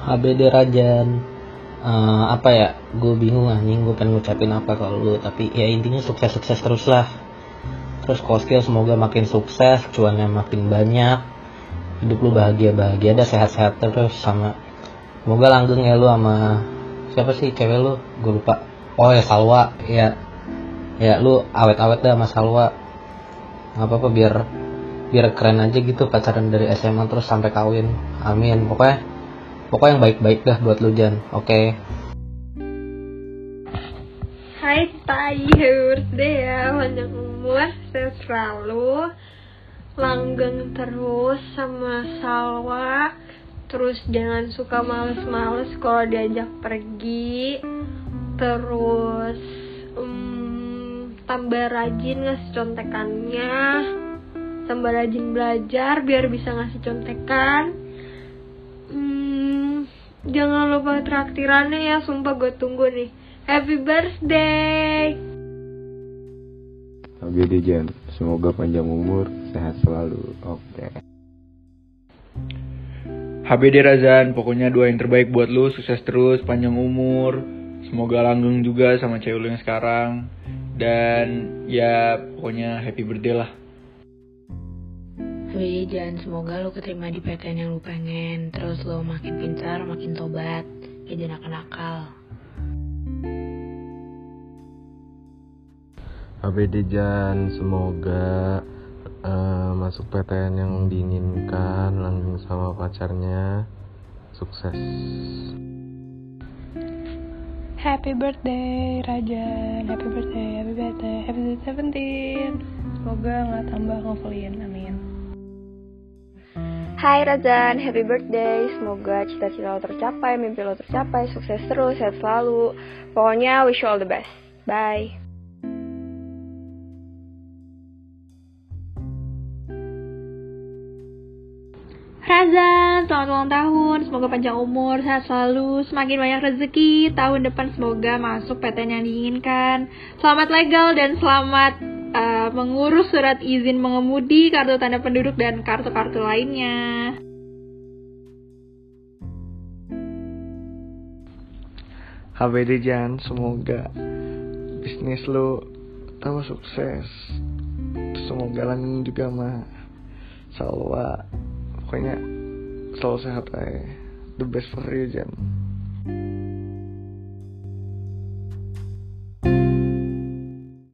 HBD Rajan. Uh, apa ya? Gue bingung anjing gue pengen ngucapin apa kalau lu tapi ya intinya sukses sukses terus lah. Terus koskil semoga makin sukses cuannya makin banyak. Hidup lu bahagia bahagia ada sehat sehat terus sama semoga langgeng ya lu sama siapa sih cewek lu? Gue lupa. Oh ya Salwa ya. Ya lu awet awet dah sama Salwa. Nggak apa apa biar biar keren aja gitu pacaran dari SMA terus sampai kawin. Amin pokoknya pokoknya yang baik-baik dah buat lu Jan. Oke. Okay. Hai Tayur ya panjang umur. Saya selalu langgeng terus sama Salwa terus jangan suka males-males kalau diajak pergi. Terus um, tambah rajin ngasih contekannya. Tambah rajin belajar biar bisa ngasih contekan jangan lupa traktirannya ya sumpah gue tunggu nih happy birthday HBD Jan, semoga panjang umur, sehat selalu. Oke. Okay. HBD Razan, pokoknya doa yang terbaik buat lu, sukses terus, panjang umur, semoga langgeng juga sama cewek lu yang sekarang, dan ya pokoknya happy birthday lah. HBD Jan, semoga lu keterima di PTN yang lu pengen, terus lu makin pintar, makin tobat, jadi nakal-nakal. HBD Jan, semoga uh, masuk PTN yang diinginkan, langgeng sama pacarnya, sukses. Happy birthday Raja, happy birthday, happy birthday, happy birthday 17 Semoga nggak tambah ngumpulin, amin Hai Razan, happy birthday. Semoga cita-cita lo tercapai, mimpi lo tercapai. Sukses terus, sehat selalu. Pokoknya wish you all the best. Bye Razan, selamat ulang tahun, semoga panjang umur, sehat selalu, semakin banyak rezeki, tahun depan semoga masuk PTN yang diinginkan. Selamat legal dan selamat uh, mengurus surat izin mengemudi, kartu tanda penduduk, dan kartu-kartu lainnya. HBD Jan, semoga bisnis lo tambah sukses. Semoga langgeng juga mah Salwa pokoknya selalu sehat aja the best for you Jan